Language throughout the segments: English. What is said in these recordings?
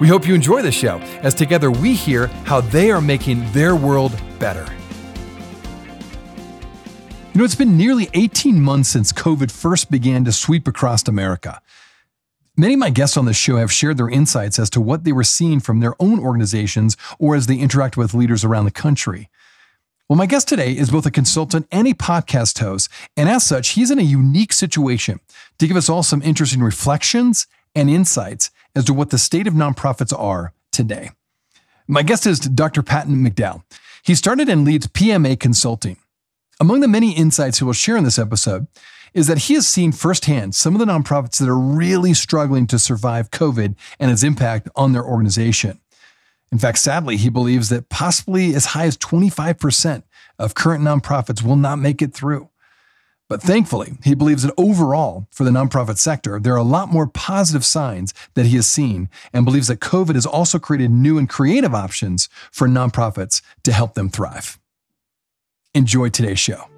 We hope you enjoy the show as together we hear how they are making their world better. You know, it's been nearly 18 months since COVID first began to sweep across America. Many of my guests on this show have shared their insights as to what they were seeing from their own organizations or as they interact with leaders around the country. Well, my guest today is both a consultant and a podcast host, and as such, he's in a unique situation to give us all some interesting reflections and insights as to what the state of nonprofits are today. My guest is Dr. Patton McDowell. He started and leads PMA Consulting. Among the many insights he will share in this episode is that he has seen firsthand some of the nonprofits that are really struggling to survive COVID and its impact on their organization. In fact, sadly, he believes that possibly as high as 25% of current nonprofits will not make it through. But thankfully, he believes that overall, for the nonprofit sector, there are a lot more positive signs that he has seen and believes that COVID has also created new and creative options for nonprofits to help them thrive. Enjoy today's show.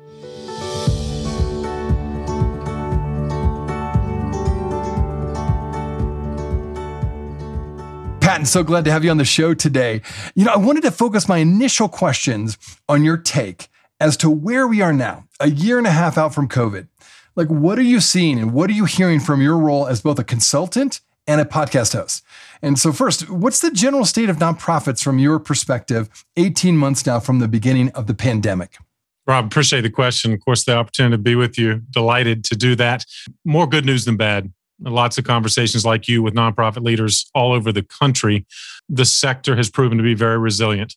Patton, so glad to have you on the show today. You know, I wanted to focus my initial questions on your take as to where we are now, a year and a half out from COVID. Like, what are you seeing and what are you hearing from your role as both a consultant and a podcast host? And so, first, what's the general state of nonprofits from your perspective 18 months now from the beginning of the pandemic? Rob, appreciate the question. Of course, the opportunity to be with you. Delighted to do that. More good news than bad. Lots of conversations like you with nonprofit leaders all over the country. The sector has proven to be very resilient.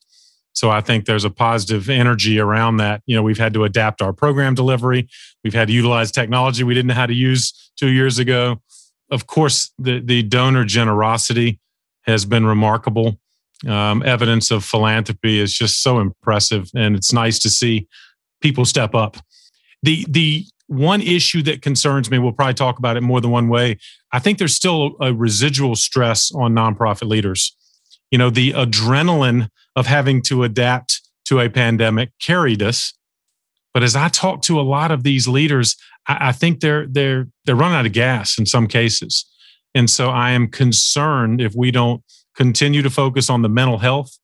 So I think there's a positive energy around that. You know, we've had to adapt our program delivery. We've had to utilize technology we didn't know how to use two years ago. Of course, the, the donor generosity has been remarkable. Um, evidence of philanthropy is just so impressive, and it's nice to see people step up. The the one issue that concerns me, we'll probably talk about it more than one way. I think there's still a residual stress on nonprofit leaders. You know, the adrenaline of having to adapt to a pandemic carried us. But as I talk to a lot of these leaders, I, I think they're they're they're running out of gas in some cases. And so I am concerned if we don't continue to focus on the mental health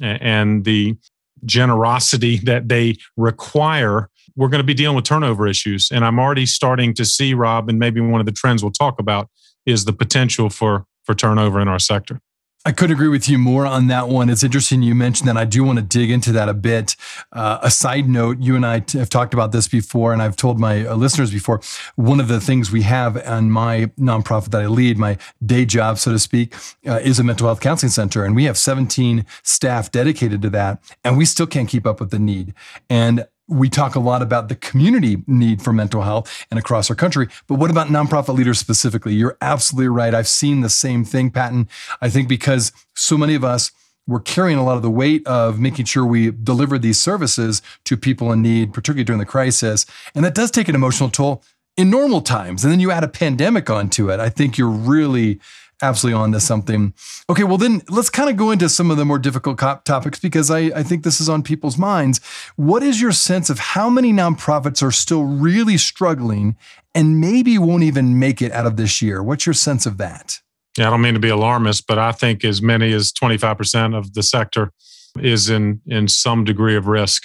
and the generosity that they require, we're going to be dealing with turnover issues. And I'm already starting to see, Rob, and maybe one of the trends we'll talk about is the potential for for turnover in our sector. I could agree with you more on that one. It's interesting you mentioned that. I do want to dig into that a bit. Uh, a side note, you and I t- have talked about this before, and I've told my uh, listeners before. One of the things we have on my nonprofit that I lead, my day job, so to speak, uh, is a mental health counseling center. And we have 17 staff dedicated to that, and we still can't keep up with the need. And we talk a lot about the community need for mental health and across our country, but what about nonprofit leaders specifically? You're absolutely right. I've seen the same thing, Patton. I think because so many of us were carrying a lot of the weight of making sure we deliver these services to people in need, particularly during the crisis. And that does take an emotional toll in normal times. And then you add a pandemic onto it. I think you're really absolutely on to something. Okay, well, then let's kind of go into some of the more difficult topics because I, I think this is on people's minds. What is your sense of how many nonprofits are still really struggling and maybe won't even make it out of this year? What's your sense of that? Yeah, I don't mean to be alarmist, but I think as many as 25% of the sector is in, in some degree of risk.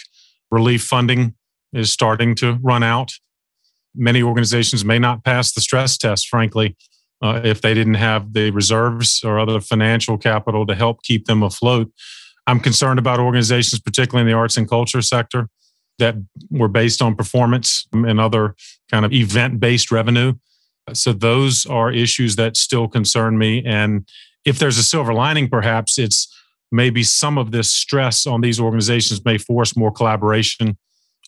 Relief funding is starting to run out. Many organizations may not pass the stress test, frankly, uh, if they didn't have the reserves or other financial capital to help keep them afloat. I'm concerned about organizations, particularly in the arts and culture sector, that were based on performance and other kind of event based revenue. So, those are issues that still concern me. And if there's a silver lining, perhaps it's maybe some of this stress on these organizations may force more collaboration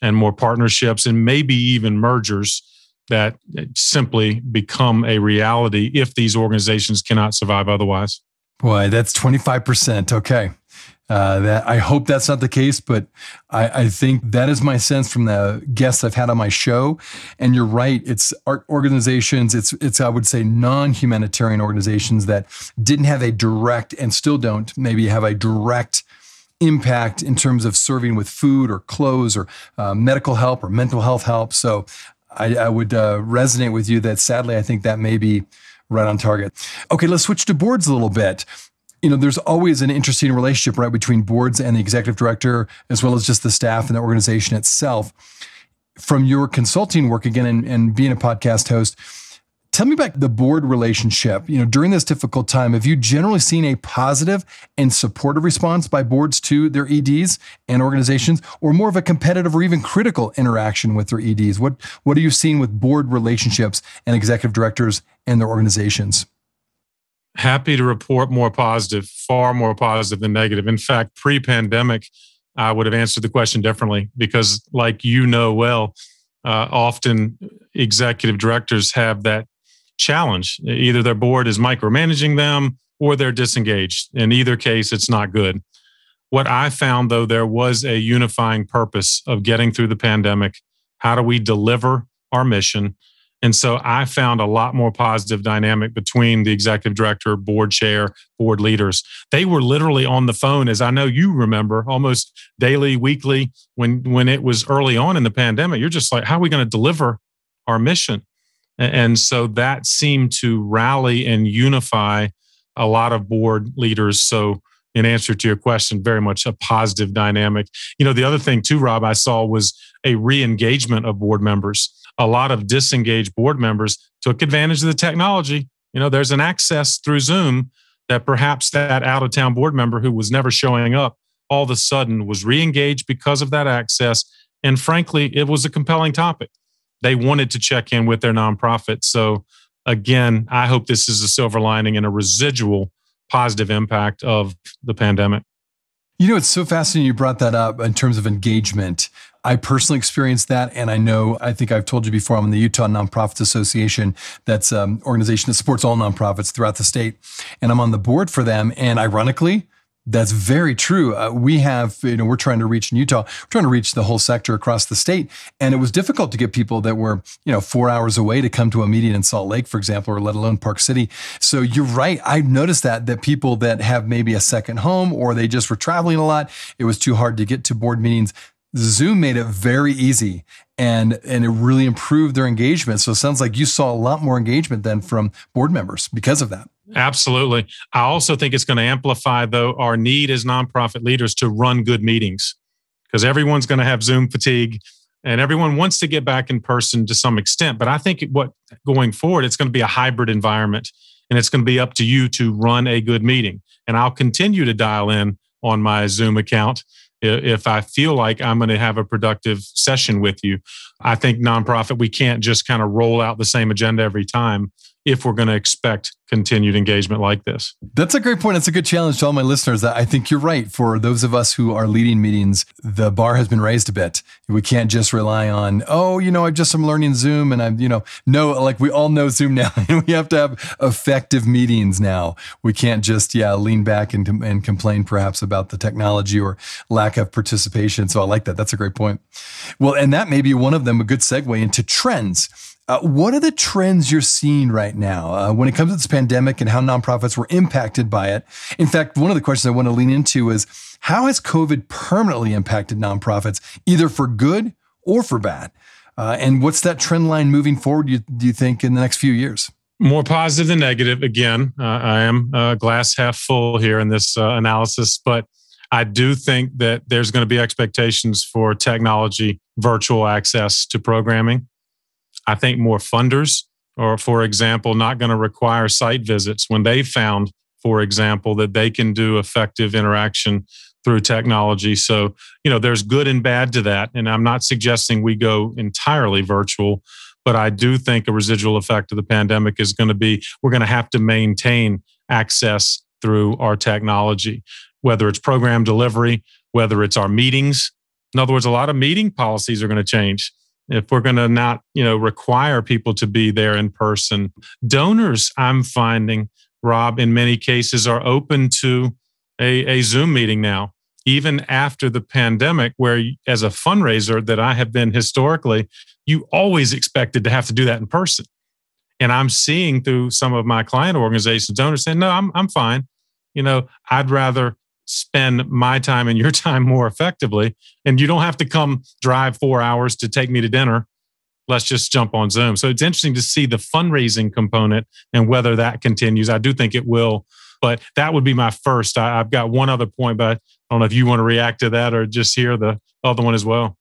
and more partnerships and maybe even mergers that simply become a reality if these organizations cannot survive otherwise. Boy, that's 25%. Okay. Uh, that I hope that's not the case, but I, I, think that is my sense from the guests I've had on my show. And you're right; it's art organizations, it's it's I would say non-humanitarian organizations that didn't have a direct and still don't maybe have a direct impact in terms of serving with food or clothes or uh, medical help or mental health help. So I, I would uh, resonate with you that sadly I think that may be right on target. Okay, let's switch to boards a little bit you know, there's always an interesting relationship, right, between boards and the executive director, as well as just the staff and the organization itself. From your consulting work again and, and being a podcast host, tell me about the board relationship. You know, during this difficult time, have you generally seen a positive and supportive response by boards to their EDs and organizations, or more of a competitive or even critical interaction with their EDs? What what are you seeing with board relationships and executive directors and their organizations? happy to report more positive, far more positive than negative. In fact, pre pandemic, I would have answered the question differently because, like you know well, uh, often executive directors have that challenge. Either their board is micromanaging them or they're disengaged. In either case, it's not good. What I found, though, there was a unifying purpose of getting through the pandemic. How do we deliver our mission? And so I found a lot more positive dynamic between the executive director, board chair, board leaders. They were literally on the phone, as I know you remember, almost daily, weekly, when when it was early on in the pandemic. You're just like, how are we going to deliver our mission? And so that seemed to rally and unify a lot of board leaders. So in answer to your question, very much a positive dynamic. You know, the other thing too, Rob, I saw was a re-engagement of board members a lot of disengaged board members took advantage of the technology. You know, there's an access through Zoom that perhaps that out of town board member who was never showing up all of a sudden was re-engaged because of that access. And frankly, it was a compelling topic. They wanted to check in with their nonprofit. So again, I hope this is a silver lining and a residual positive impact of the pandemic. You know, it's so fascinating you brought that up in terms of engagement. I personally experienced that. And I know, I think I've told you before, I'm in the Utah Nonprofits Association. That's an um, organization that supports all nonprofits throughout the state. And I'm on the board for them. And ironically, that's very true. Uh, we have, you know, we're trying to reach in Utah, we're trying to reach the whole sector across the state. And it was difficult to get people that were, you know, four hours away to come to a meeting in Salt Lake, for example, or let alone Park City. So you're right. I've noticed that, that people that have maybe a second home or they just were traveling a lot, it was too hard to get to board meetings. Zoom made it very easy and and it really improved their engagement. So it sounds like you saw a lot more engagement than from board members because of that. Absolutely. I also think it's going to amplify though our need as nonprofit leaders to run good meetings because everyone's going to have Zoom fatigue and everyone wants to get back in person to some extent, but I think what going forward it's going to be a hybrid environment and it's going to be up to you to run a good meeting. And I'll continue to dial in on my Zoom account if I feel like I'm going to have a productive session with you. I think nonprofit, we can't just kind of roll out the same agenda every time if we're going to expect continued engagement like this. That's a great point. It's a good challenge to all my listeners. That I think you're right. For those of us who are leading meetings, the bar has been raised a bit. We can't just rely on, oh, you know, I just am learning Zoom and I'm, you know, no, like we all know Zoom now. and we have to have effective meetings now. We can't just, yeah, lean back and, and complain perhaps about the technology or lack of participation. So I like that. That's a great point. Well, and that may be one of them, a good segue into trends uh, what are the trends you're seeing right now uh, when it comes to this pandemic and how nonprofits were impacted by it? In fact, one of the questions I want to lean into is how has COVID permanently impacted nonprofits, either for good or for bad? Uh, and what's that trend line moving forward, do you, do you, think, in the next few years? More positive than negative. Again, uh, I am uh, glass half full here in this uh, analysis, but I do think that there's going to be expectations for technology, virtual access to programming. I think more funders are, for example, not going to require site visits when they found, for example, that they can do effective interaction through technology. So, you know, there's good and bad to that. And I'm not suggesting we go entirely virtual, but I do think a residual effect of the pandemic is going to be we're going to have to maintain access through our technology, whether it's program delivery, whether it's our meetings. In other words, a lot of meeting policies are going to change if we're going to not you know require people to be there in person donors i'm finding Rob, in many cases are open to a, a Zoom meeting now, even after the pandemic, where as a fundraiser that I have been historically, you always expected to have to do that in person. And I'm seeing through some of my client organizations, donors saying, no, I'm, I'm fine. You know, I'd rather spend my time and your time more effectively. And you don't have to come drive four hours to take me to dinner. Let's just jump on Zoom. So it's interesting to see the fundraising component and whether that continues. I do think it will, but that would be my first. I, have got one other point, but I don't know if you want to react to that or just hear the other one as well.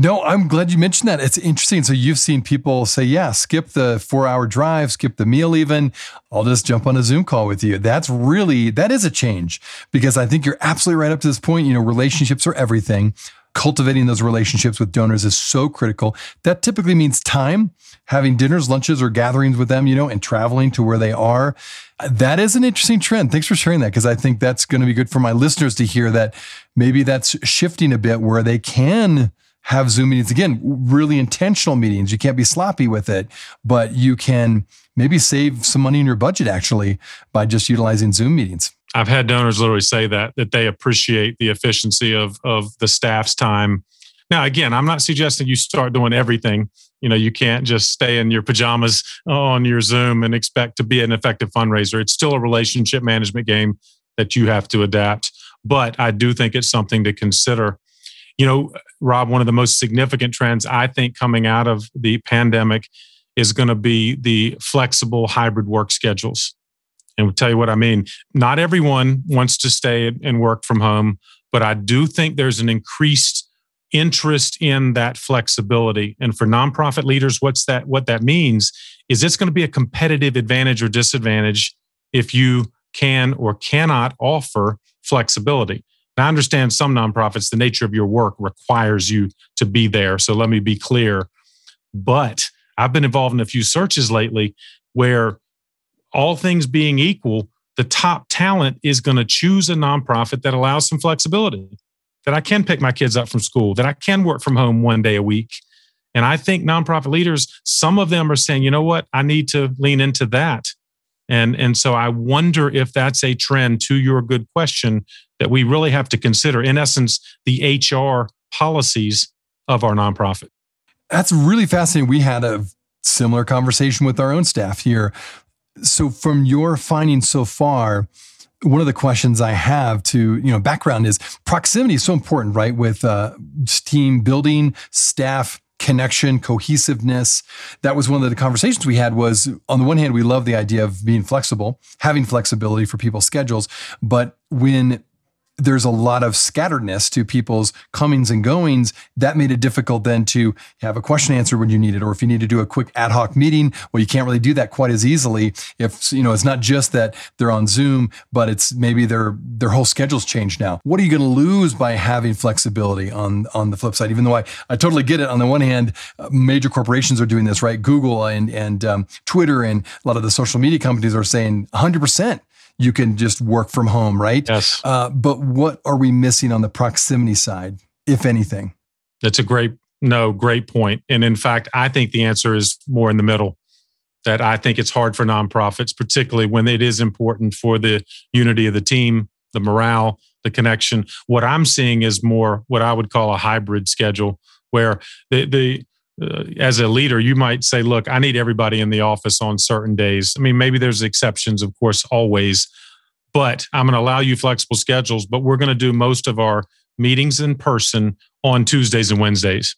No, I'm glad you mentioned that. It's interesting. So you've seen people say, yeah, skip the four hour drive, skip the meal even. I'll just jump on a Zoom call with you. That's really, that is a change because I think you're absolutely right up to this point. You know, relationships are everything. Cultivating those relationships with donors is so critical. That typically means time, having dinners, lunches, or gatherings with them, you know, and traveling to where they are. That is an interesting trend. Thanks for sharing that because I think that's going to be good for my listeners to hear that maybe that's shifting a bit where they can have Zoom meetings again, really intentional meetings. You can't be sloppy with it, but you can maybe save some money in your budget actually by just utilizing Zoom meetings. I've had donors literally say that that they appreciate the efficiency of of the staff's time. Now, again, I'm not suggesting you start doing everything. You know, you can't just stay in your pajamas on your Zoom and expect to be an effective fundraiser. It's still a relationship management game that you have to adapt. But I do think it's something to consider you know, Rob, one of the most significant trends I think coming out of the pandemic is going to be the flexible hybrid work schedules. And we'll tell you what I mean. Not everyone wants to stay and work from home, but I do think there's an increased interest in that flexibility. And for nonprofit leaders, what's that? What that means is it's going to be a competitive advantage or disadvantage if you can or cannot offer flexibility. I understand some nonprofits, the nature of your work requires you to be there. So let me be clear. But I've been involved in a few searches lately where all things being equal, the top talent is going to choose a nonprofit that allows some flexibility, that I can pick my kids up from school, that I can work from home one day a week. And I think nonprofit leaders, some of them are saying, you know what, I need to lean into that. And, and so I wonder if that's a trend to your good question that we really have to consider. In essence, the HR policies of our nonprofit. That's really fascinating. We had a similar conversation with our own staff here. So, from your findings so far, one of the questions I have to you know background is proximity is so important, right? With uh, team building, staff connection, cohesiveness. That was one of the conversations we had was on the one hand, we love the idea of being flexible, having flexibility for people's schedules. But when there's a lot of scatteredness to people's comings and goings. That made it difficult then to have a question answer when you need it, or if you need to do a quick ad hoc meeting, well, you can't really do that quite as easily. If you know, it's not just that they're on Zoom, but it's maybe their their whole schedule's changed now. What are you going to lose by having flexibility on on the flip side? Even though I, I totally get it. On the one hand, uh, major corporations are doing this, right? Google and and um, Twitter and a lot of the social media companies are saying 100 percent you can just work from home, right? Yes. Uh, but what are we missing on the proximity side, if anything? That's a great, no, great point. And in fact, I think the answer is more in the middle. That I think it's hard for nonprofits, particularly when it is important for the unity of the team, the morale, the connection. What I'm seeing is more what I would call a hybrid schedule, where the, the uh, as a leader, you might say, look, I need everybody in the office on certain days. I mean, maybe there's exceptions, of course, always, but I'm going to allow you flexible schedules, but we're going to do most of our meetings in person on Tuesdays and Wednesdays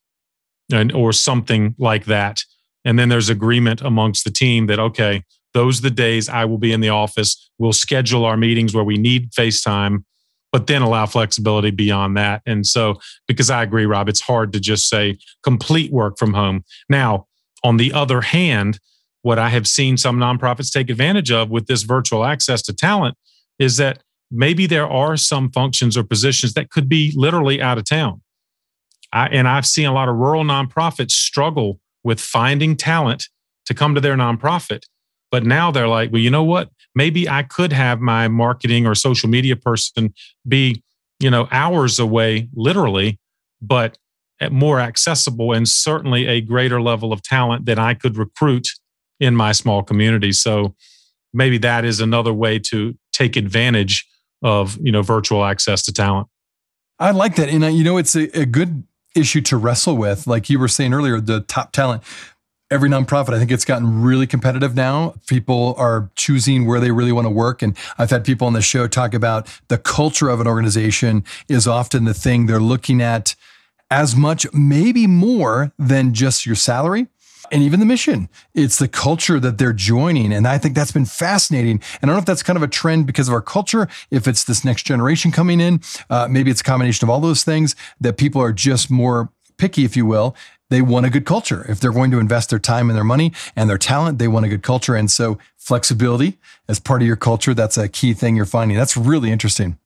and or something like that. And then there's agreement amongst the team that, okay, those are the days I will be in the office. We'll schedule our meetings where we need FaceTime but then allow flexibility beyond that. And so, because I agree, Rob, it's hard to just say complete work from home. Now, on the other hand, what I have seen some nonprofits take advantage of with this virtual access to talent is that maybe there are some functions or positions that could be literally out of town. I, and I've seen a lot of rural nonprofits struggle with finding talent to come to their nonprofit. But now they're like, well, you know what? Maybe I could have my marketing or social media person be, you know, hours away, literally, but more accessible and certainly a greater level of talent that I could recruit in my small community. So maybe that is another way to take advantage of you know virtual access to talent. I like that, and uh, you know it's a, a good issue to wrestle with. Like you were saying earlier, the top talent every nonprofit, I think it's gotten really competitive now. People are choosing where they really want to work. And I've had people on the show talk about the culture of an organization is often the thing they're looking at as much, maybe more than just your salary and even the mission. It's the culture that they're joining. And I think that's been fascinating. And I don't know if that's kind of a trend because of our culture, if it's this next generation coming in, uh, maybe it's a combination of all those things that people are just more picky, if you will. They want a good culture. If they're going to invest their time and their money and their talent, they want a good culture. And so flexibility as part of your culture, that's a key thing you're finding. That's really interesting.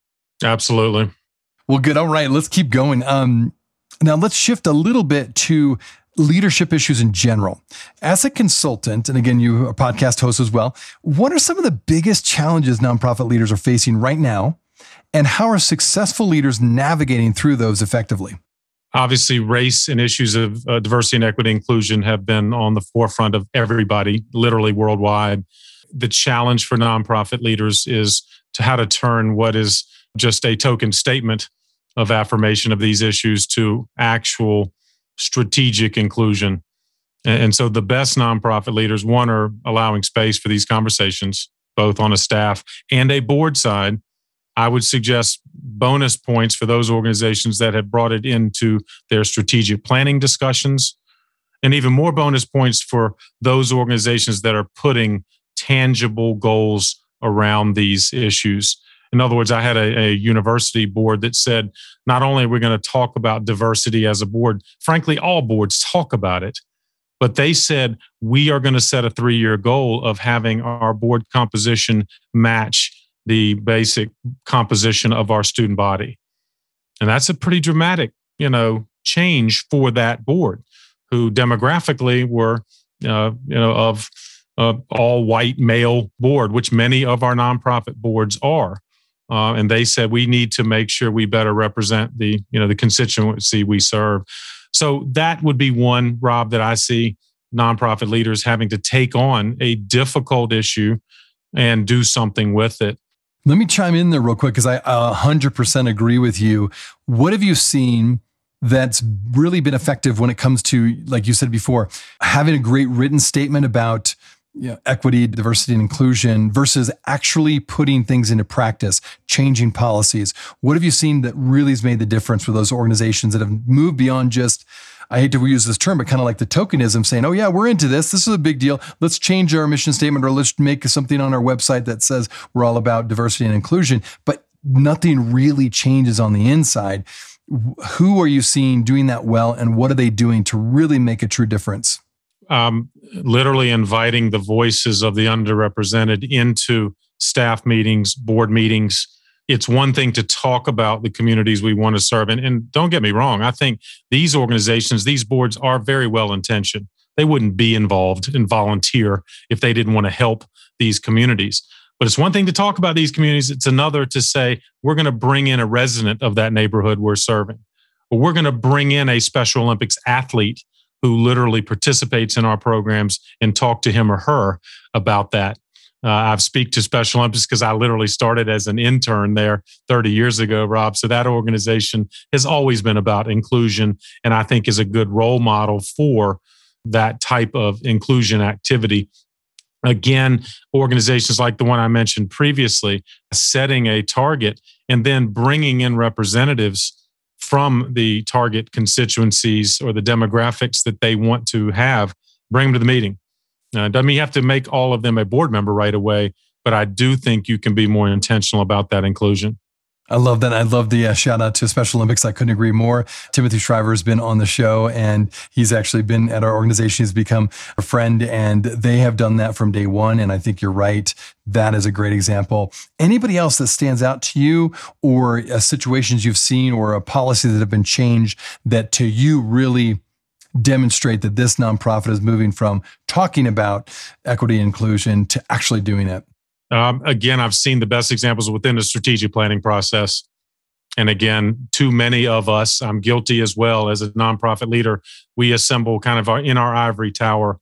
Absolutely. Well, good. All right, let's keep going. Um, now let's shift a little bit to leadership issues in general. As a consultant, and again, you are a podcast host as well, what are some of the biggest challenges nonprofit leaders are facing right now? And how are successful leaders navigating through those effectively? Obviously, race and issues of uh, diversity and equity inclusion have been on the forefront of everybody, literally worldwide. The challenge for nonprofit leaders is to how to turn what is just a token statement of affirmation of these issues to actual strategic inclusion. And so the best nonprofit leaders, one, are allowing space for these conversations, both on a staff and a board side. I would suggest bonus points for those organizations that have brought it into their strategic planning discussions, and even more bonus points for those organizations that are putting tangible goals around these issues. In other words, I had a, a university board that said, not only are we going to talk about diversity as a board, frankly, all boards talk about it, but they said we are going to set a three year goal of having our board composition match the basic composition of our student body. And that's a pretty dramatic, you know, change for that board who demographically were, uh, you know, of uh, all white male board, which many of our nonprofit boards are. Uh, and they said we need to make sure we better represent the you know the constituency we serve. So that would be one, Rob, that I see nonprofit leaders having to take on a difficult issue and do something with it. Let me chime in there real quick because I 100% agree with you. What have you seen that's really been effective when it comes to, like you said before, having a great written statement about you know, equity, diversity, and inclusion versus actually putting things into practice, changing policies? What have you seen that really has made the difference for those organizations that have moved beyond just, I hate to use this term, but kind of like the tokenism saying, oh, yeah, we're into this. This is a big deal. Let's change our mission statement or let's make something on our website that says we're all about diversity and inclusion. But nothing really changes on the inside. Who are you seeing doing that well, and what are they doing to really make a true difference? um, literally inviting the voices of the underrepresented into staff meetings, board meetings. It's one thing to talk about the communities we want to serve. And, and don't get me wrong, I think these organizations, these boards are very well intentioned. They wouldn't be involved and volunteer if they didn't want to help these communities. But it's one thing to talk about these communities, it's another to say, we're going to bring in a resident of that neighborhood we're serving. Or we're going to bring in a Special Olympics athlete who literally participates in our programs and talk to him or her about that. Uh, I've speak to Special Olympics because I literally started as an intern there 30 years ago, Rob. So that organization has always been about inclusion, and I think is a good role model for that type of inclusion activity. Again, organizations like the one I mentioned previously, setting a target and then bringing in representatives from the target constituencies or the demographics that they want to have, bring them to the meeting. Uh, doesn't mean you have to make all of them a board member right away, but I do think you can be more intentional about that inclusion. I love that. I love the uh, shout out to Special Olympics. I couldn't agree more. Timothy Shriver has been on the show and he's actually been at our organization. He's become a friend and they have done that from day one. And I think you're right. That is a great example. Anybody else that stands out to you or uh, situations you've seen or a policy that have been changed that to you really demonstrate that this nonprofit is moving from talking about equity inclusion to actually doing it? Um, again, I've seen the best examples within the strategic planning process. And again, too many of us, I'm guilty as well as a nonprofit leader, we assemble kind of our, in our ivory tower,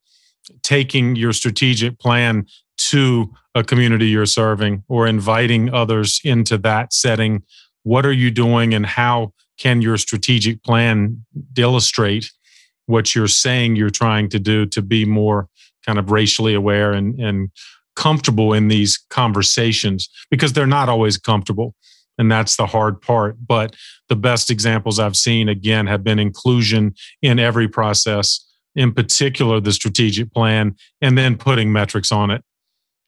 taking your strategic plan to a community you're serving or inviting others into that setting? What are you doing and how can your strategic plan illustrate what you're saying you're trying to do to be more kind of racially aware and, and comfortable in these conversations because they're not always comfortable. And that's the hard part. But the best examples I've seen, again, have been inclusion in every process, in particular, the strategic plan, and then putting metrics on it.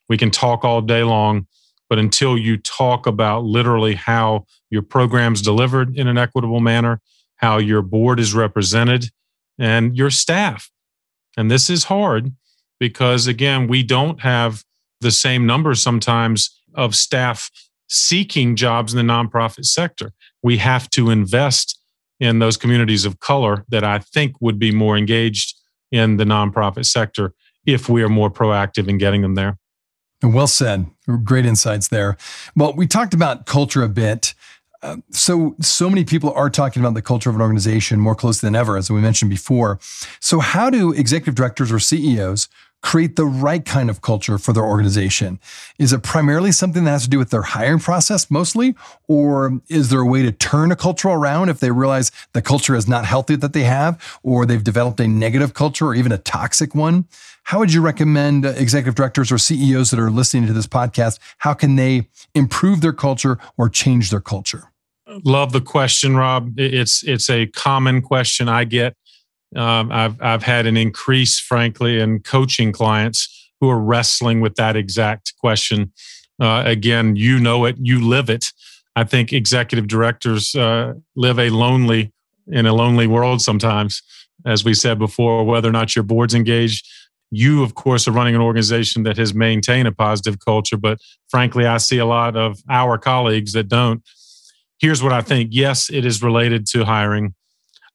We can talk all day long, but until you talk about literally how your program's delivered in an equitable manner, how your board is represented, and your staff. And this is hard because, again, we don't have the same numbers sometimes of staff seeking jobs in the nonprofit sector. We have to invest in those communities of color that I think would be more engaged in the nonprofit sector if we are more proactive in getting them there. Well said. Great insights there. Well, we talked about culture a bit. So, so many people are talking about the culture of an organization more closely than ever, as we mentioned before. So, how do executive directors or CEOs create the right kind of culture for their organization? Is it primarily something that has to do with their hiring process mostly? Or is there a way to turn a culture around if they realize the culture is not healthy that they have, or they've developed a negative culture or even a toxic one? How would you recommend executive directors or CEOs that are listening to this podcast? How can they improve their culture or change their culture? Love the question, Rob. It's it's a common question I get um, I've I've had an increase, frankly, in coaching clients who are wrestling with that exact question. Uh, again, you know it, you live it. I think executive directors uh, live a lonely in a lonely world sometimes, as we said before. Whether or not your board's engaged, you of course are running an organization that has maintained a positive culture. But frankly, I see a lot of our colleagues that don't. Here's what I think: yes, it is related to hiring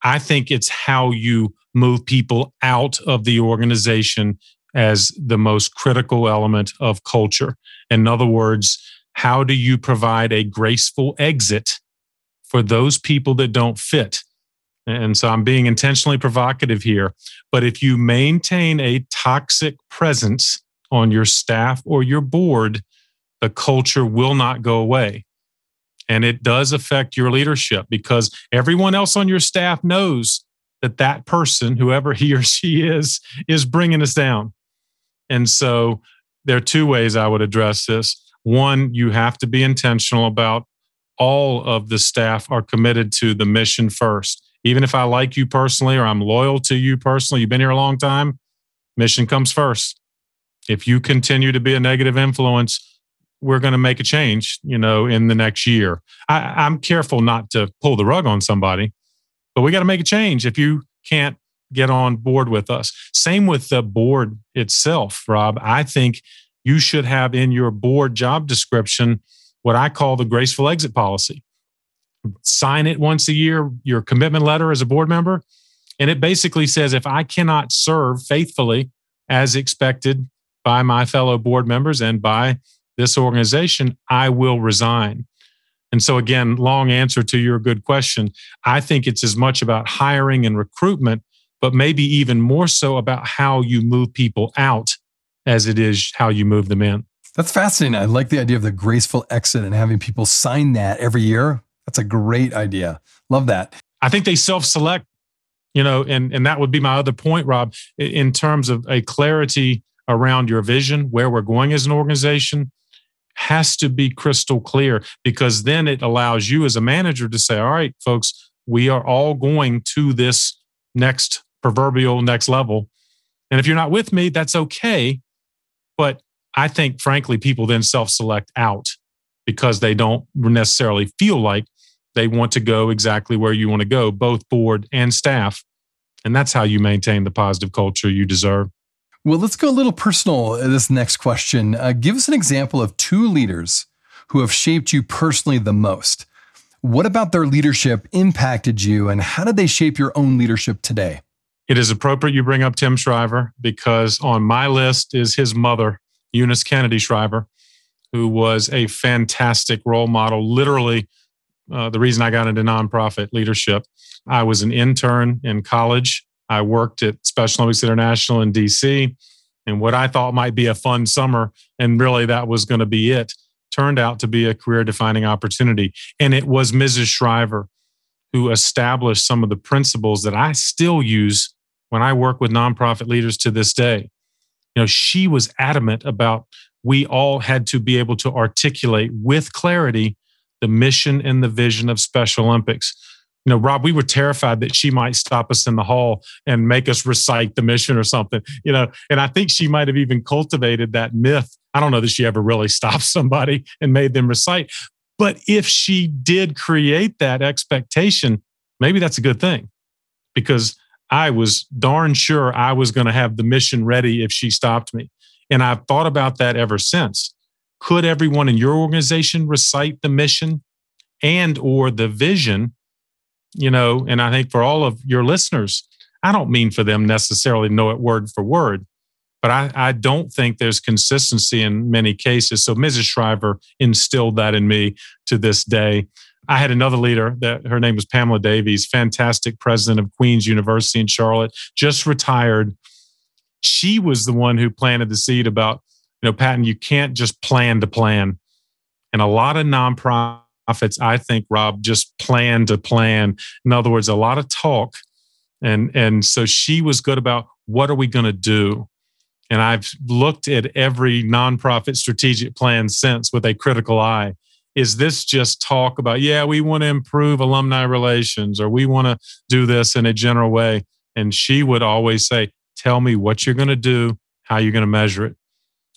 I think it's how you move people out of the organization as the most critical element of culture. In other words, how do you provide a graceful exit for those people that don't fit? And so I'm being intentionally provocative here. But if you maintain a toxic presence on your staff or your board, the culture will not go away. And it does affect your leadership because everyone else on your staff knows that that person, whoever he or she is, is bringing us down. And so there are two ways I would address this. One, you have to be intentional about all of the staff are committed to the mission first. Even if I like you personally or I'm loyal to you personally, you've been here a long time, mission comes first. If you continue to be a negative influence, we're going to make a change, you know, in the next year. I, am careful not to pull the rug on somebody, but we got to make a change if you can't get on board with us. Same with the board itself, Rob. I think you should have in your board job description what I call the graceful exit policy. Sign it once a year, your commitment letter as a board member. And it basically says if I cannot serve faithfully as expected by my fellow board members and by this organization, I will resign. And so, again, long answer to your good question. I think it's as much about hiring and recruitment, but maybe even more so about how you move people out as it is how you move them in. That's fascinating. I like the idea of the graceful exit and having people sign that every year. That's a great idea. Love that. I think they self select, you know, and, and that would be my other point, Rob, in terms of a clarity around your vision, where we're going as an organization, has to be crystal clear because then it allows you as a manager to say, all right, folks, we are all going to this next proverbial next level. And if you're not with me, that's okay. But I think, frankly, people then self select out because they don't necessarily feel like they want to go exactly where you want to go, both board and staff. And that's how you maintain the positive culture you deserve. Well, let's go a little personal. This next question. Uh, give us an example of two leaders who have shaped you personally the most. What about their leadership impacted you, and how did they shape your own leadership today? It is appropriate you bring up Tim Shriver because on my list is his mother, Eunice Kennedy Shriver, who was a fantastic role model. Literally, uh, the reason I got into nonprofit leadership. I was an intern in college I worked at Special Olympics International in DC. And what I thought might be a fun summer, and really that was going to be it, turned out to be a career defining opportunity. And it was Mrs. Shriver who established some of the principles that I still use when I work with nonprofit leaders to this day. You know, she was adamant about we all had to be able to articulate with clarity the mission and the vision of Special Olympics. You know, Rob, we were terrified that she might stop us in the hall and make us recite the mission or something, you know, and I think she might have even cultivated that myth. I don't know that she ever really stopped somebody and made them recite, but if she did create that expectation, maybe that's a good thing because I was darn sure I was going to have the mission ready if she stopped me. And I've thought about that ever since. Could everyone in your organization recite the mission and or the vision? You know, and I think for all of your listeners, I don't mean for them necessarily know it word for word, but I, I don't think there's consistency in many cases. So Mrs. Shriver instilled that in me to this day. I had another leader that her name was Pamela Davies, fantastic president of Queen's University in Charlotte, just retired. She was the one who planted the seed about, you know, Patton, you can't just plan to plan. And a lot of nonprofits, I think, Rob, just plan to plan. In other words, a lot of talk. And, and so she was good about what are we going to do? And I've looked at every nonprofit strategic plan since with a critical eye. Is this just talk about, yeah, we want to improve alumni relations or we want to do this in a general way? And she would always say, Tell me what you're going to do, how you're going to measure it.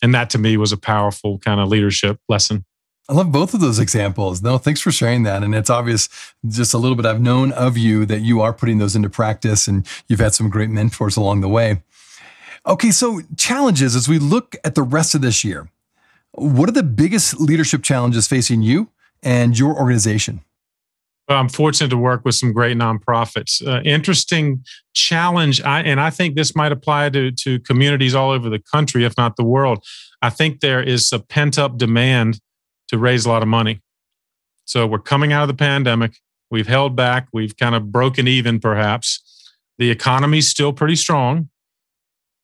And that to me was a powerful kind of leadership lesson. I love both of those examples. No, thanks for sharing that. And it's obvious just a little bit I've known of you that you are putting those into practice and you've had some great mentors along the way. Okay, so challenges as we look at the rest of this year. What are the biggest leadership challenges facing you and your organization? I'm fortunate to work with some great nonprofits. Uh, interesting challenge, I, and I think this might apply to, to communities all over the country, if not the world. I think there is a pent up demand to raise a lot of money. So we're coming out of the pandemic. We've held back. We've kind of broken even, perhaps. The economy's still pretty strong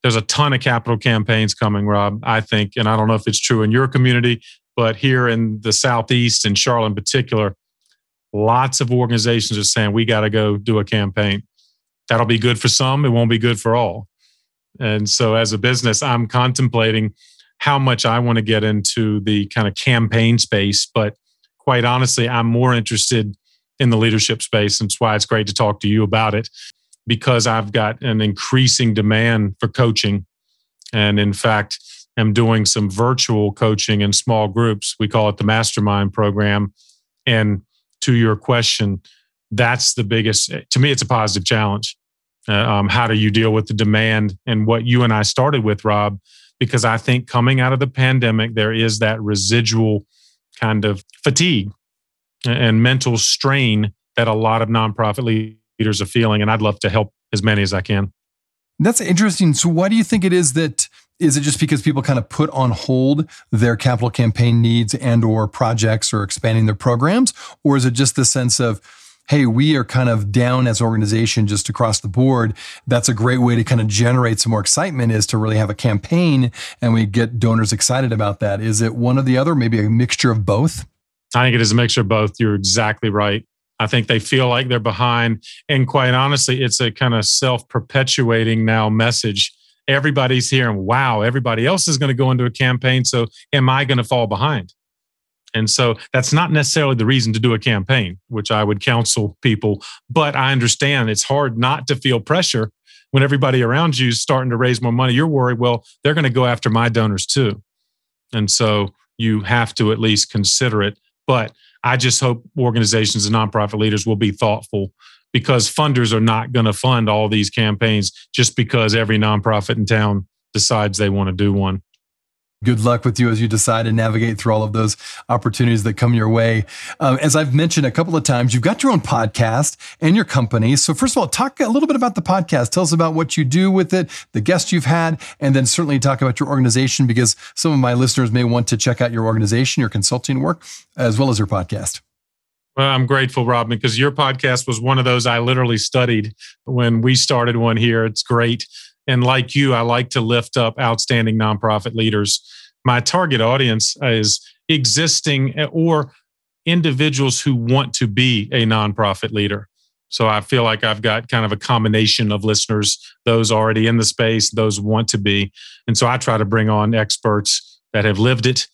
there's a ton of capital campaigns coming, Rob, I think. And I don't know if it's true in your community, but here in the Southeast and Charlotte in particular, lots of organizations are saying we got to go do a campaign. That'll be good for some, it won't be good for all. And so as a business, I'm contemplating how much I want to get into the kind of campaign space. But quite honestly, I'm more interested in the leadership space. And it's why it's great to talk to you about it because I've got an increasing demand for coaching. And in fact, am doing some virtual coaching in small groups. We call it the mastermind program. And to your question, that's the biggest, to me, it's a positive challenge. Uh, um, how do you deal with the demand and what you and I started with, Rob? Because I think coming out of the pandemic, there is that residual kind of fatigue and mental strain that a lot of nonprofit leaders are feeling. And I'd love to help as many as I can. That's interesting. So, why do you think it is that? Is it just because people kind of put on hold their capital campaign needs and or projects or expanding their programs, or is it just the sense of, hey, we are kind of down as organization just across the board. That's a great way to kind of generate some more excitement is to really have a campaign and we get donors excited about that. Is it one or the other, maybe a mixture of both? I think it is a mixture of both. You're exactly right. I think they feel like they're behind. And quite honestly, it's a kind of self perpetuating now message. Everybody's here, and wow, everybody else is going to go into a campaign. So am I going to fall behind? And so that's not necessarily the reason to do a campaign, which I would counsel people. But I understand it's hard not to feel pressure when everybody around you is starting to raise more money. You're worried, well, they're going to go after my donors too. And so you have to at least consider it. But I just hope organizations and nonprofit leaders will be thoughtful because funders are not going to fund all these campaigns just because every nonprofit in town decides they want to do one good luck with you as you decide to navigate through all of those opportunities that come your way. Um, as I've mentioned a couple of times, you've got your own podcast and your company. So, first of all, talk a little bit about the podcast. Tell us about what you do with it, the guests you've had, and then certainly talk about your organization because some of my listeners may want to check out your organization, your consulting work, as well as your podcast. Well, I'm grateful, Robin, because your podcast was one of those I literally studied when we started one here. It's great And like you, I like to lift up outstanding nonprofit leaders. My target audience is existing or individuals who want to be a nonprofit leader. So I feel like I've got kind of a combination of listeners, those already in the space, those want to be. And so I try to bring on experts that have lived it,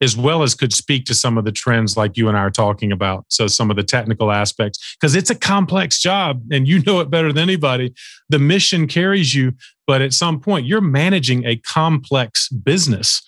as well as could speak to some of the trends like you and I are talking about. So some of the technical aspects, because it's a complex job and you know it better than anybody. The mission carries you, but at some point you're managing a complex business.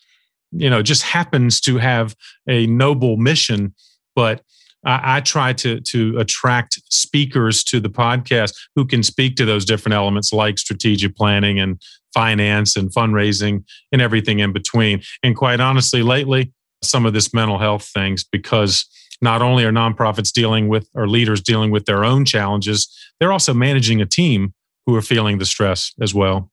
You know, just happens to have a noble mission, but I, I try to to attract speakers to the podcast who can speak to those different elements like strategic planning and finance and fundraising and everything in between. And quite honestly, lately, some of this mental health things because not only are nonprofits dealing with or leaders dealing with their own challenges, they're also managing a team who are feeling the stress as well.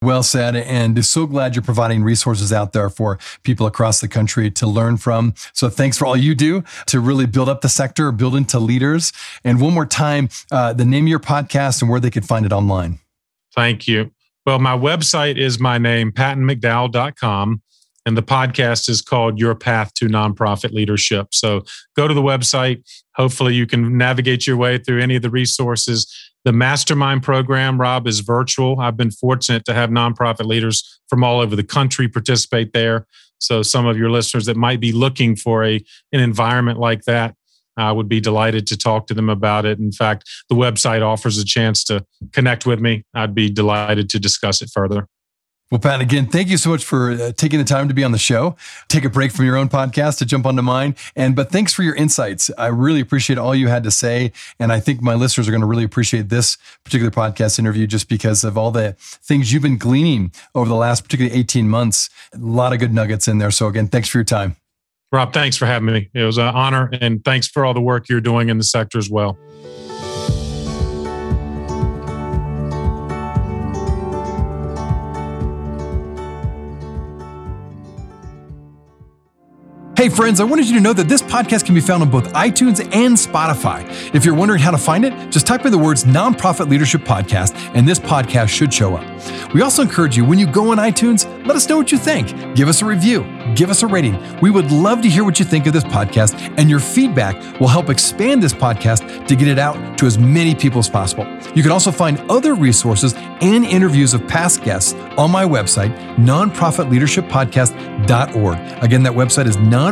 Well said. And so glad you're providing resources out there for people across the country to learn from. So thanks for all you do to really build up the sector, build into leaders. And one more time, uh, the name of your podcast and where they could find it online. Thank you. Well, my website is my name, pattonmcdowell.com. And the podcast is called Your Path to Nonprofit Leadership. So go to the website. Hopefully, you can navigate your way through any of the resources the mastermind program, Rob, is virtual. I've been fortunate to have nonprofit leaders from all over the country participate there. So, some of your listeners that might be looking for a an environment like that, I would be delighted to talk to them about it. In fact, the website offers a chance to connect with me. I'd be delighted to discuss it further. Well, Pat, again, thank you so much for uh, taking the time to be on the show. Take a break from your own podcast to jump onto mine. And but thanks for your insights. I really appreciate all you had to say, and I think my listeners are going to really appreciate this particular podcast interview just because of all the things you've been gleaning over the last particularly 18 months. A lot of good nuggets in there. So again, thanks for your time. Rob, thanks for having me. It was an honor, and thanks for all the work you're doing in the sector as well. Hey, friends, I wanted you to know that this podcast can be found on both iTunes and Spotify. If you're wondering how to find it, just type in the words Nonprofit Leadership Podcast, and this podcast should show up. We also encourage you, when you go on iTunes, let us know what you think. Give us a review, give us a rating. We would love to hear what you think of this podcast, and your feedback will help expand this podcast to get it out to as many people as possible. You can also find other resources and interviews of past guests on my website, nonprofitleadershippodcast.org. Again, that website is non